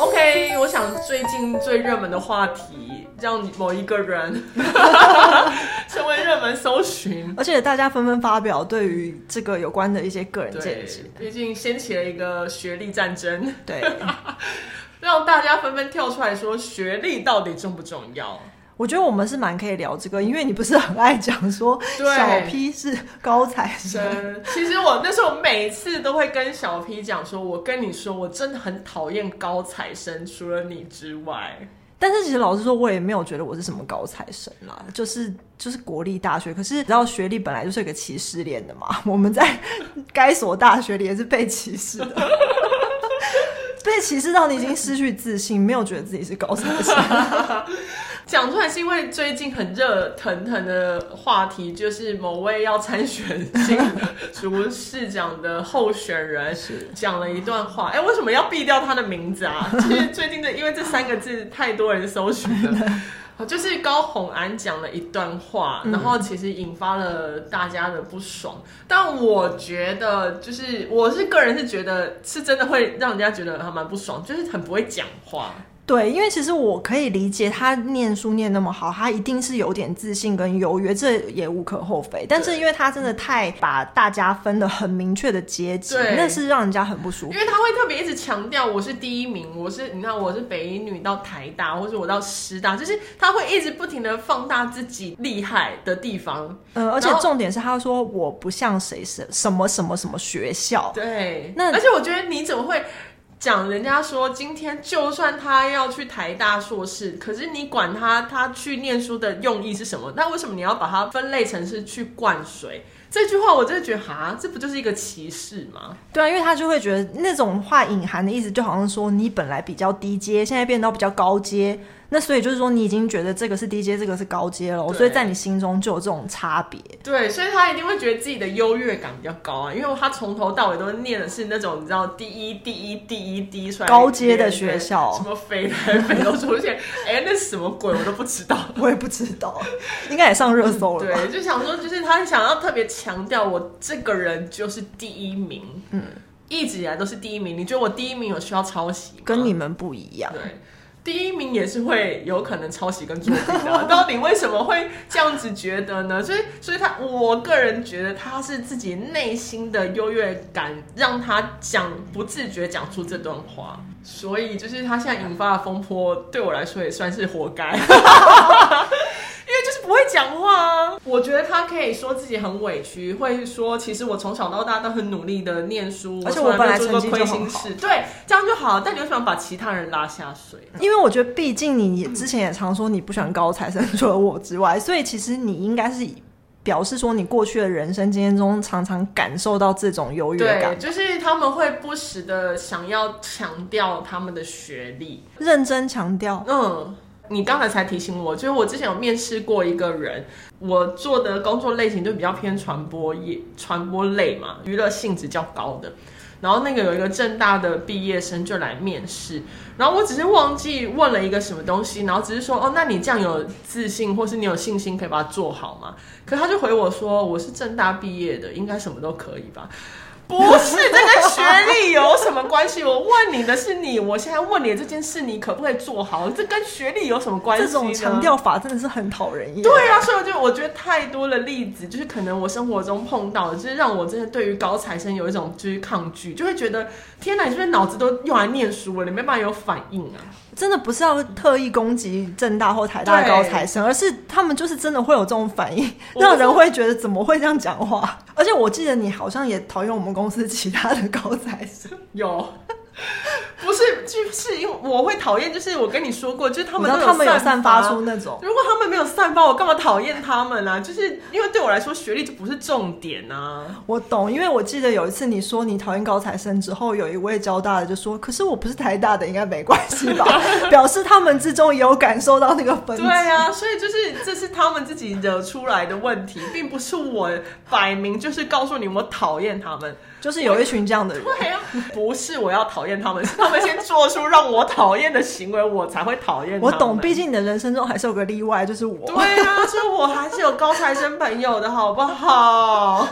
OK，我想最近最热门的话题，让某一个人 成为热门搜寻，而且大家纷纷发表对于这个有关的一些个人见解。毕竟掀起了一个学历战争，对，让大家纷纷跳出来说学历到底重不重要？我觉得我们是蛮可以聊这个，因为你不是很爱讲说小 P 是高材生。其实我那时候每次都会跟小 P 讲说，我跟你说，我真的很讨厌高材生，除了你之外。但是其实老实说，我也没有觉得我是什么高材生啦，就是就是国立大学。可是你知道学历本来就是一个歧视链的嘛，我们在该所大学里也是被歧视的，被歧视到你已经失去自信，没有觉得自己是高材生。讲出来是因为最近很热腾腾的话题，就是某位要参选新竹市长的候选人 讲了一段话。哎、欸，为什么要避掉他的名字啊？其实最近的，因为这三个字太多人搜寻了，就是高虹安讲了一段话，然后其实引发了大家的不爽。但我觉得，就是我是个人是觉得是真的会让人家觉得还蛮不爽，就是很不会讲话。对，因为其实我可以理解他念书念那么好，他一定是有点自信跟优越，这也无可厚非。但是因为他真的太把大家分的很明确的阶级，那是让人家很不舒服。因为他会特别一直强调我是第一名，我是你看我是北一女到台大，或者我到师大，就是他会一直不停的放大自己厉害的地方。嗯，而且重点是他说我不像谁是什么什么什么学校。对，那而且我觉得你怎么会？讲人家说，今天就算他要去台大硕士，可是你管他他去念书的用意是什么？那为什么你要把它分类成是去灌水？这句话我真的觉得，哈，这不就是一个歧视吗？对啊，因为他就会觉得那种话隐含的意思，就好像说你本来比较低阶，现在变到比较高阶。那所以就是说，你已经觉得这个是低阶，这个是高阶了，所以在你心中就有这种差别。对，所以他一定会觉得自己的优越感比较高啊，因为他从头到尾都念的是那种你知道第一、第一、第一、第一出来高阶的学校，什么飞来飞都出现，哎、欸，那是什么鬼？我都不知道，我也不知道，应该也上热搜了。对，就想说，就是他想要特别强调，我这个人就是第一名，嗯，一直以来都是第一名。你觉得我第一名有需要抄袭？跟你们不一样，对。第一名也是会有可能抄袭跟作弊的，到底为什么会这样子觉得呢？所以，所以他，我个人觉得他是自己内心的优越感让他讲不自觉讲出这段话，所以就是他现在引发的风波，对我来说也算是活该。不会讲话啊，我觉得他可以说自己很委屈，会说其实我从小到大都很努力的念书，而且我本来成绩就很好，对，这样就好。但你为什么把其他人拉下水？因为我觉得，毕竟你之前也常说你不喜欢高材生，除了我之外，所以其实你应该是表示说你过去的人生经验中常常感受到这种优越感，就是他们会不时的想要强调他们的学历，认真强调，嗯。你刚才才提醒我，就是我之前有面试过一个人，我做的工作类型就比较偏传播业、传播类嘛，娱乐性质较高的。然后那个有一个正大的毕业生就来面试，然后我只是忘记问了一个什么东西，然后只是说，哦，那你这样有自信，或是你有信心可以把它做好吗？可他就回我说，我是正大毕业的，应该什么都可以吧。不是，这跟学历有什么关系？我问你的是你，我现在问你的这件事，你可不可以做好？这跟学历有什么关系？这种强调法真的是很讨人厌。对啊，所以我就我觉得太多的例子，就是可能我生活中碰到的，就是让我真的对于高材生有一种就是抗拒，就会觉得天哪，你是不是脑子都用来念书了？你没办法有反应啊！真的不是要特意攻击正大或台大的高材生，而是他们就是真的会有这种反应，让人会觉得怎么会这样讲话？而且我记得你好像也讨厌我们公司其他的高材生，有。不是，就是因为我会讨厌，就是我跟你说过，就是他们都有他们有散发出那种。如果他们没有散发，我干嘛讨厌他们呢、啊？就是因为对我来说，学历就不是重点啊。我懂，因为我记得有一次你说你讨厌高材生之后，有一位交大的就说：“可是我不是台大的，应该没关系吧？” 表示他们之中也有感受到那个分。对啊，所以就是这是他们自己惹出来的问题，并不是我摆明就是告诉你我讨厌他们。就是有一群这样的人，不是我要讨厌他们，是他们先做出让我讨厌的行为，我才会讨厌。我懂，毕竟你的人生中还是有个例外，就是我。对啊，所以我还是有高材生朋友的好不好？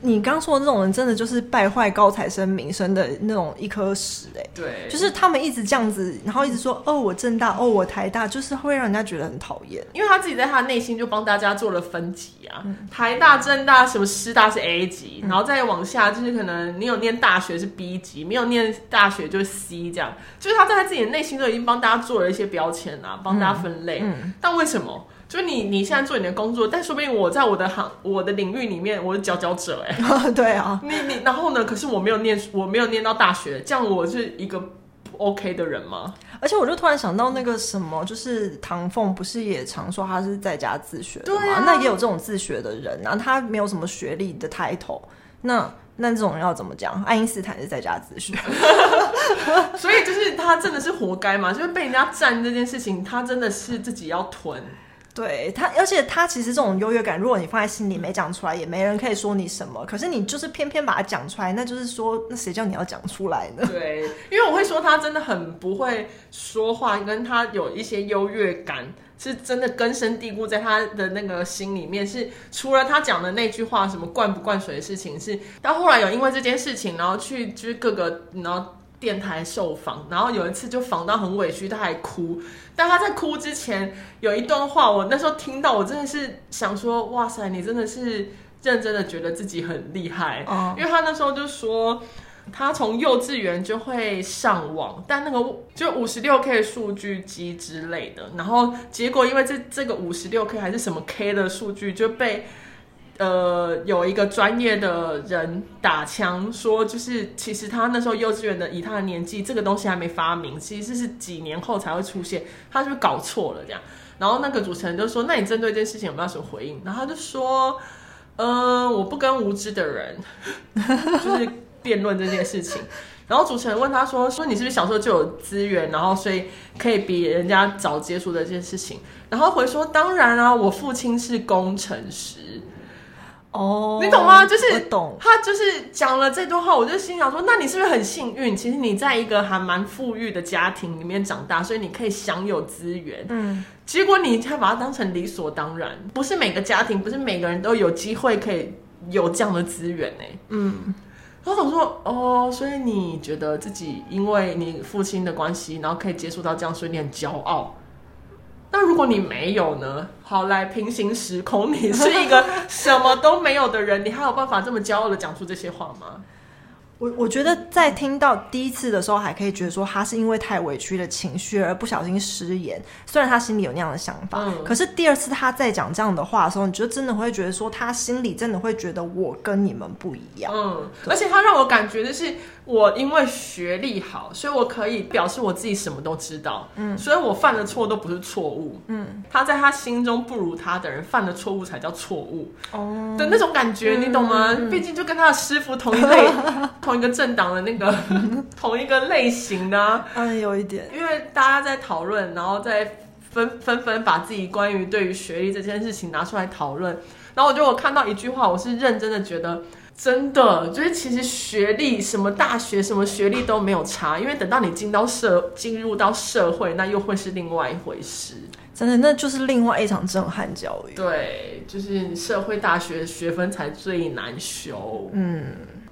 你刚说的那种人，真的就是败坏高材生名声的那种一颗屎哎。对，就是他们一直这样子，然后一直说哦我正大，哦我台大，就是会让人家觉得很讨厌。因为他自己在他内心就帮大家做了分级啊，嗯、台大、正大什么师大是 A 级，嗯、然后再往下就是可能你有念大学是 B 级，没有念大学就是 C 这样。就是他在他自己的内心都已经帮大家做了一些标签啊，帮大家分类。嗯嗯、但为什么？就你你现在做你的工作，但说不定我在我的行我的领域里面我是佼佼者哎、欸。对啊，你你然后呢？可是我没有念我没有念到大学，这样我是一个不 OK 的人吗？而且我就突然想到那个什么，就是唐凤不是也常说他是在家自学的吗？那也有这种自学的人啊，他没有什么学历的 title，那那这种人要怎么讲？爱因斯坦是在家自学，所以就是他真的是活该嘛？就是被人家占这件事情，他真的是自己要吞。对他，而且他其实这种优越感，如果你放在心里没讲出来，也没人可以说你什么。可是你就是偏偏把它讲出来，那就是说，那谁叫你要讲出来呢？对，因为我会说他真的很不会说话，跟他有一些优越感，是真的根深蒂固在他的那个心里面。是除了他讲的那句话，什么灌不灌水的事情，是到后来有因为这件事情，然后去就是各个然后。电台受访，然后有一次就访到很委屈，他还哭。但他在哭之前有一段话，我那时候听到，我真的是想说：哇塞，你真的是认真的觉得自己很厉害。哦。因为他那时候就说，他从幼稚园就会上网，但那个就五十六 K 数据机之类的，然后结果因为这这个五十六 K 还是什么 K 的数据就被。呃，有一个专业的人打枪说，就是其实他那时候幼稚园的，以他的年纪，这个东西还没发明，其实是几年后才会出现，他是不是搞错了这样？然后那个主持人就说：“那你针对这件事情有没有什么回应？”然后他就说：“呃，我不跟无知的人 就是辩论这件事情。”然后主持人问他说：“说你是不是小时候就有资源，然后所以可以比人家早接触这件事情？”然后回说：“当然啊，我父亲是工程师。”哦，oh, 你懂吗？就是懂，他就是讲了这段话，我就心想说，那你是不是很幸运？其实你在一个还蛮富裕的家庭里面长大，所以你可以享有资源。嗯，结果你还把它当成理所当然，不是每个家庭，不是每个人都有机会可以有这样的资源呢。嗯，然后我说，哦，所以你觉得自己因为你父亲的关系，然后可以接触到这样，所以你很骄傲。那如果你没有呢？好，来平行时空，你是一个什么都没有的人，你还有办法这么骄傲的讲出这些话吗？我我觉得在听到第一次的时候，还可以觉得说他是因为太委屈的情绪而不小心失言，虽然他心里有那样的想法，嗯、可是第二次他再讲这样的话的时候，你就真的会觉得说他心里真的会觉得我跟你们不一样，嗯，而且他让我感觉的是。我因为学历好，所以我可以表示我自己什么都知道。嗯，所以我犯的错都不是错误。嗯，他在他心中不如他的人犯的错误才叫错误。哦，的那种感觉，嗯、你懂吗？嗯、毕竟就跟他的师傅同一类，同一个政党的那个，同一个类型的、啊。嗯，有一点。因为大家在讨论，然后再纷纷纷把自己关于对于学历这件事情拿出来讨论。然后我觉得我看到一句话，我是认真的觉得。真的，就是其实学历什么大学什么学历都没有差，因为等到你进到社进入到社会，那又会是另外一回事。真的，那就是另外一场震撼教育。对，就是社会大学学分才最难修。嗯，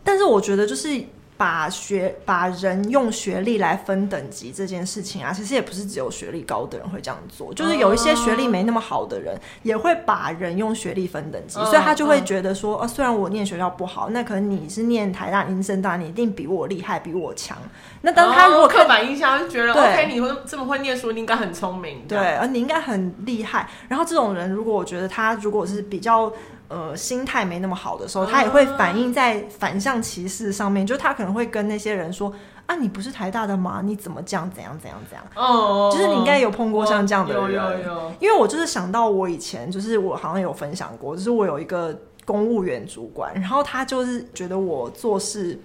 但是我觉得就是。把学把人用学历来分等级这件事情啊，其实也不是只有学历高的人会这样做，就是有一些学历没那么好的人也会把人用学历分等级，所以他就会觉得说，呃，虽然我念学校不好，那可能你是念台大、你是政大，你一定比我厉害，比我强。那当他如果刻板印象就觉得，OK，你会这么会念书，你应该很聪明，对，而你应该很厉害。然后这种人，如果我觉得他如果是比较。呃，心态没那么好的时候，他也会反映在反向歧视上面。就他可能会跟那些人说：“啊，你不是台大的吗？你怎么这样？怎样？怎样？怎样？”哦，就是你应该有碰过像这样的人。有有有。因为我就是想到我以前，就是我好像有分享过，就是我有一个公务员主管，然后他就是觉得我做事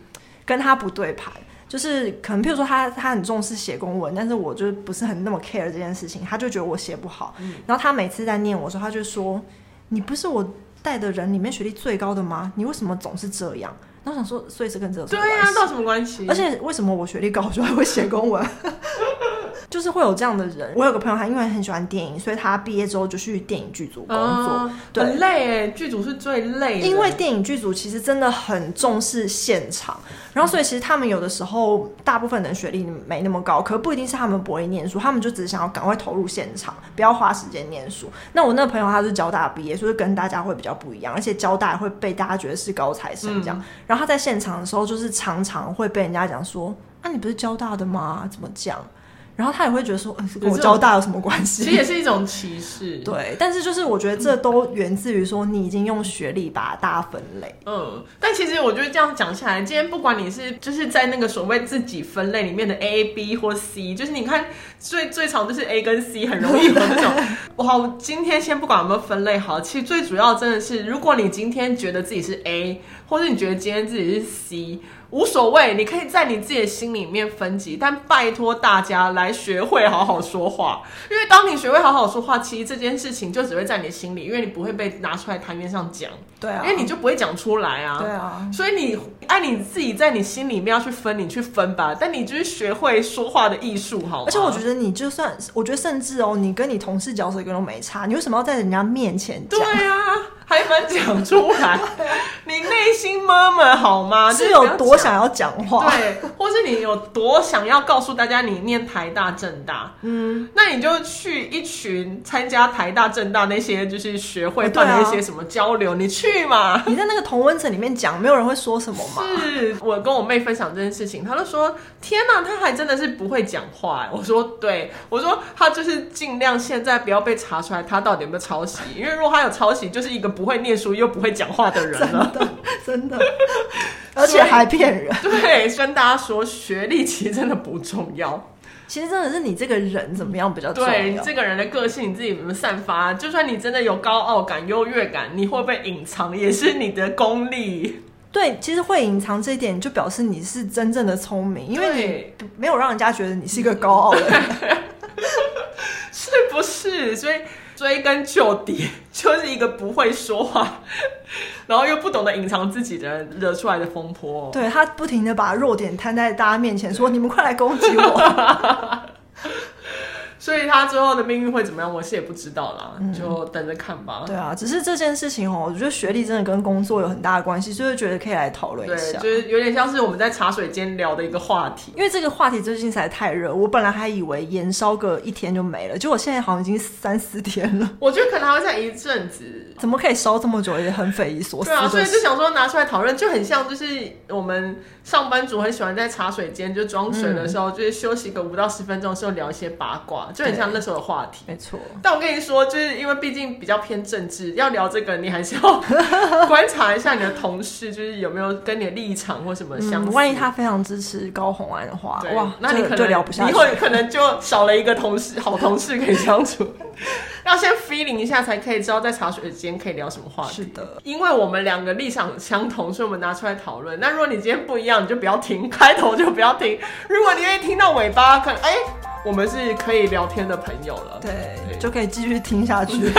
跟他不对盘，就是可能譬如说他他很重视写公文，但是我就不是很那么 care 这件事情，他就觉得我写不好。嗯。然后他每次在念我的时候，他就说：“你不是我。”带的人里面学历最高的吗？你为什么总是这样？然后想说，所以是跟这个对呀、啊，到什么关系？而且为什么我学历高，就还会写公文？就是会有这样的人。我有个朋友，他因为很喜欢电影，所以他毕业之后就去电影剧组工作。很累诶，剧组是最累的。因为电影剧组其实真的很重视现场，然后所以其实他们有的时候大部分人学历没那么高，可不一定是他们不会念书，他们就只是想要赶快投入现场，不要花时间念书。那我那个朋友他是交大毕业，所以跟大家会比较不一样，而且交大会被大家觉得是高材生这样。嗯、然后他在现场的时候，就是常常会被人家讲说。那、啊、你不是交大的吗？怎么讲？然后他也会觉得说，嗯，跟我交大有什么关系？其实也是一种歧视。对，但是就是我觉得这都源自于说，你已经用学历把大家分类。嗯，但其实我觉得这样讲下来，今天不管你是就是在那个所谓自己分类里面的 A、B 或 C，就是你看最最常就是 A 跟 C 很容易分那种。哇，今天先不管有没有分类好，其实最主要真的是，如果你今天觉得自己是 A，或者你觉得今天自己是 C。无所谓，你可以在你自己的心里面分级，但拜托大家来学会好好说话。因为当你学会好好说话，其实这件事情就只会在你心里，因为你不会被拿出来台面上讲。对啊，因为你就不会讲出来啊。对啊，所以你按你自己在你心里面要去分，你去分吧。但你就是学会说话的艺术，好？而且我觉得你就算，我觉得甚至哦，你跟你同事交手一个都没差，你为什么要在人家面前讲？对啊。还蛮讲出来，你内心 murmur 好吗？是有多想要讲话？对，或是你有多想要告诉大家你念台大政大？嗯，那你就去一群参加台大政大那些就是学会办的一些什么交流，你去嘛？你在那个同温层里面讲，没有人会说什么嘛？是我跟我妹分享这件事情，她就说：“天哪，她还真的是不会讲话。”我说：“对，我说她就是尽量现在不要被查出来，她到底有没有抄袭？因为如果她有抄袭，就是一个。”不会念书又不会讲话的人了，真的，真的，而且还骗人。对，跟大家说，学历其实真的不重要，其实真的是你这个人怎么样比较重要。对，这个人的个性你自己怎么散发，就算你真的有高傲感、优越感，你会不会隐藏，也是你的功力。对，其实会隐藏这一点，就表示你是真正的聪明，因为你没有让人家觉得你是一个高傲的人，是不是？所以。追根究底，就是一个不会说话，然后又不懂得隐藏自己的人惹出来的风波。对，他不停的把弱点摊在大家面前，说：“ 你们快来攻击我。”所以他最后的命运会怎么样，我是也不知道啦，嗯、就等着看吧。对啊，只是这件事情哦，我觉得学历真的跟工作有很大的关系，所以觉得可以来讨论一下。对，就是有点像是我们在茶水间聊的一个话题。因为这个话题最近实在太热，我本来还以为延烧个一天就没了，结果现在好像已经三四天了。我觉得可能还会再一阵子，怎么可以烧这么久，也很匪夷所思。对啊，所以就想说拿出来讨论，就很像就是我们上班族很喜欢在茶水间就装水的时候，嗯、就是休息个五到十分钟的时候聊一些八卦，就很像那时候的话。话题没错，但我跟你说，就是因为毕竟比较偏政治，要聊这个，你还是要 观察一下你的同事，就是有没有跟你的立场或什么相似。嗯、万一他非常支持高红安的话，哇，那你可能就聊不下去，以后可能就少了一个同事，好同事可以相处。要先 feeling 一下，才可以知道在茶水间可以聊什么话题。是的，因为我们两个立场相同，所以我们拿出来讨论。那如果你今天不一样，你就不要听，开头就不要听。如果你愿意听到尾巴，可能哎。欸我们是可以聊天的朋友了，对，对就可以继续听下去。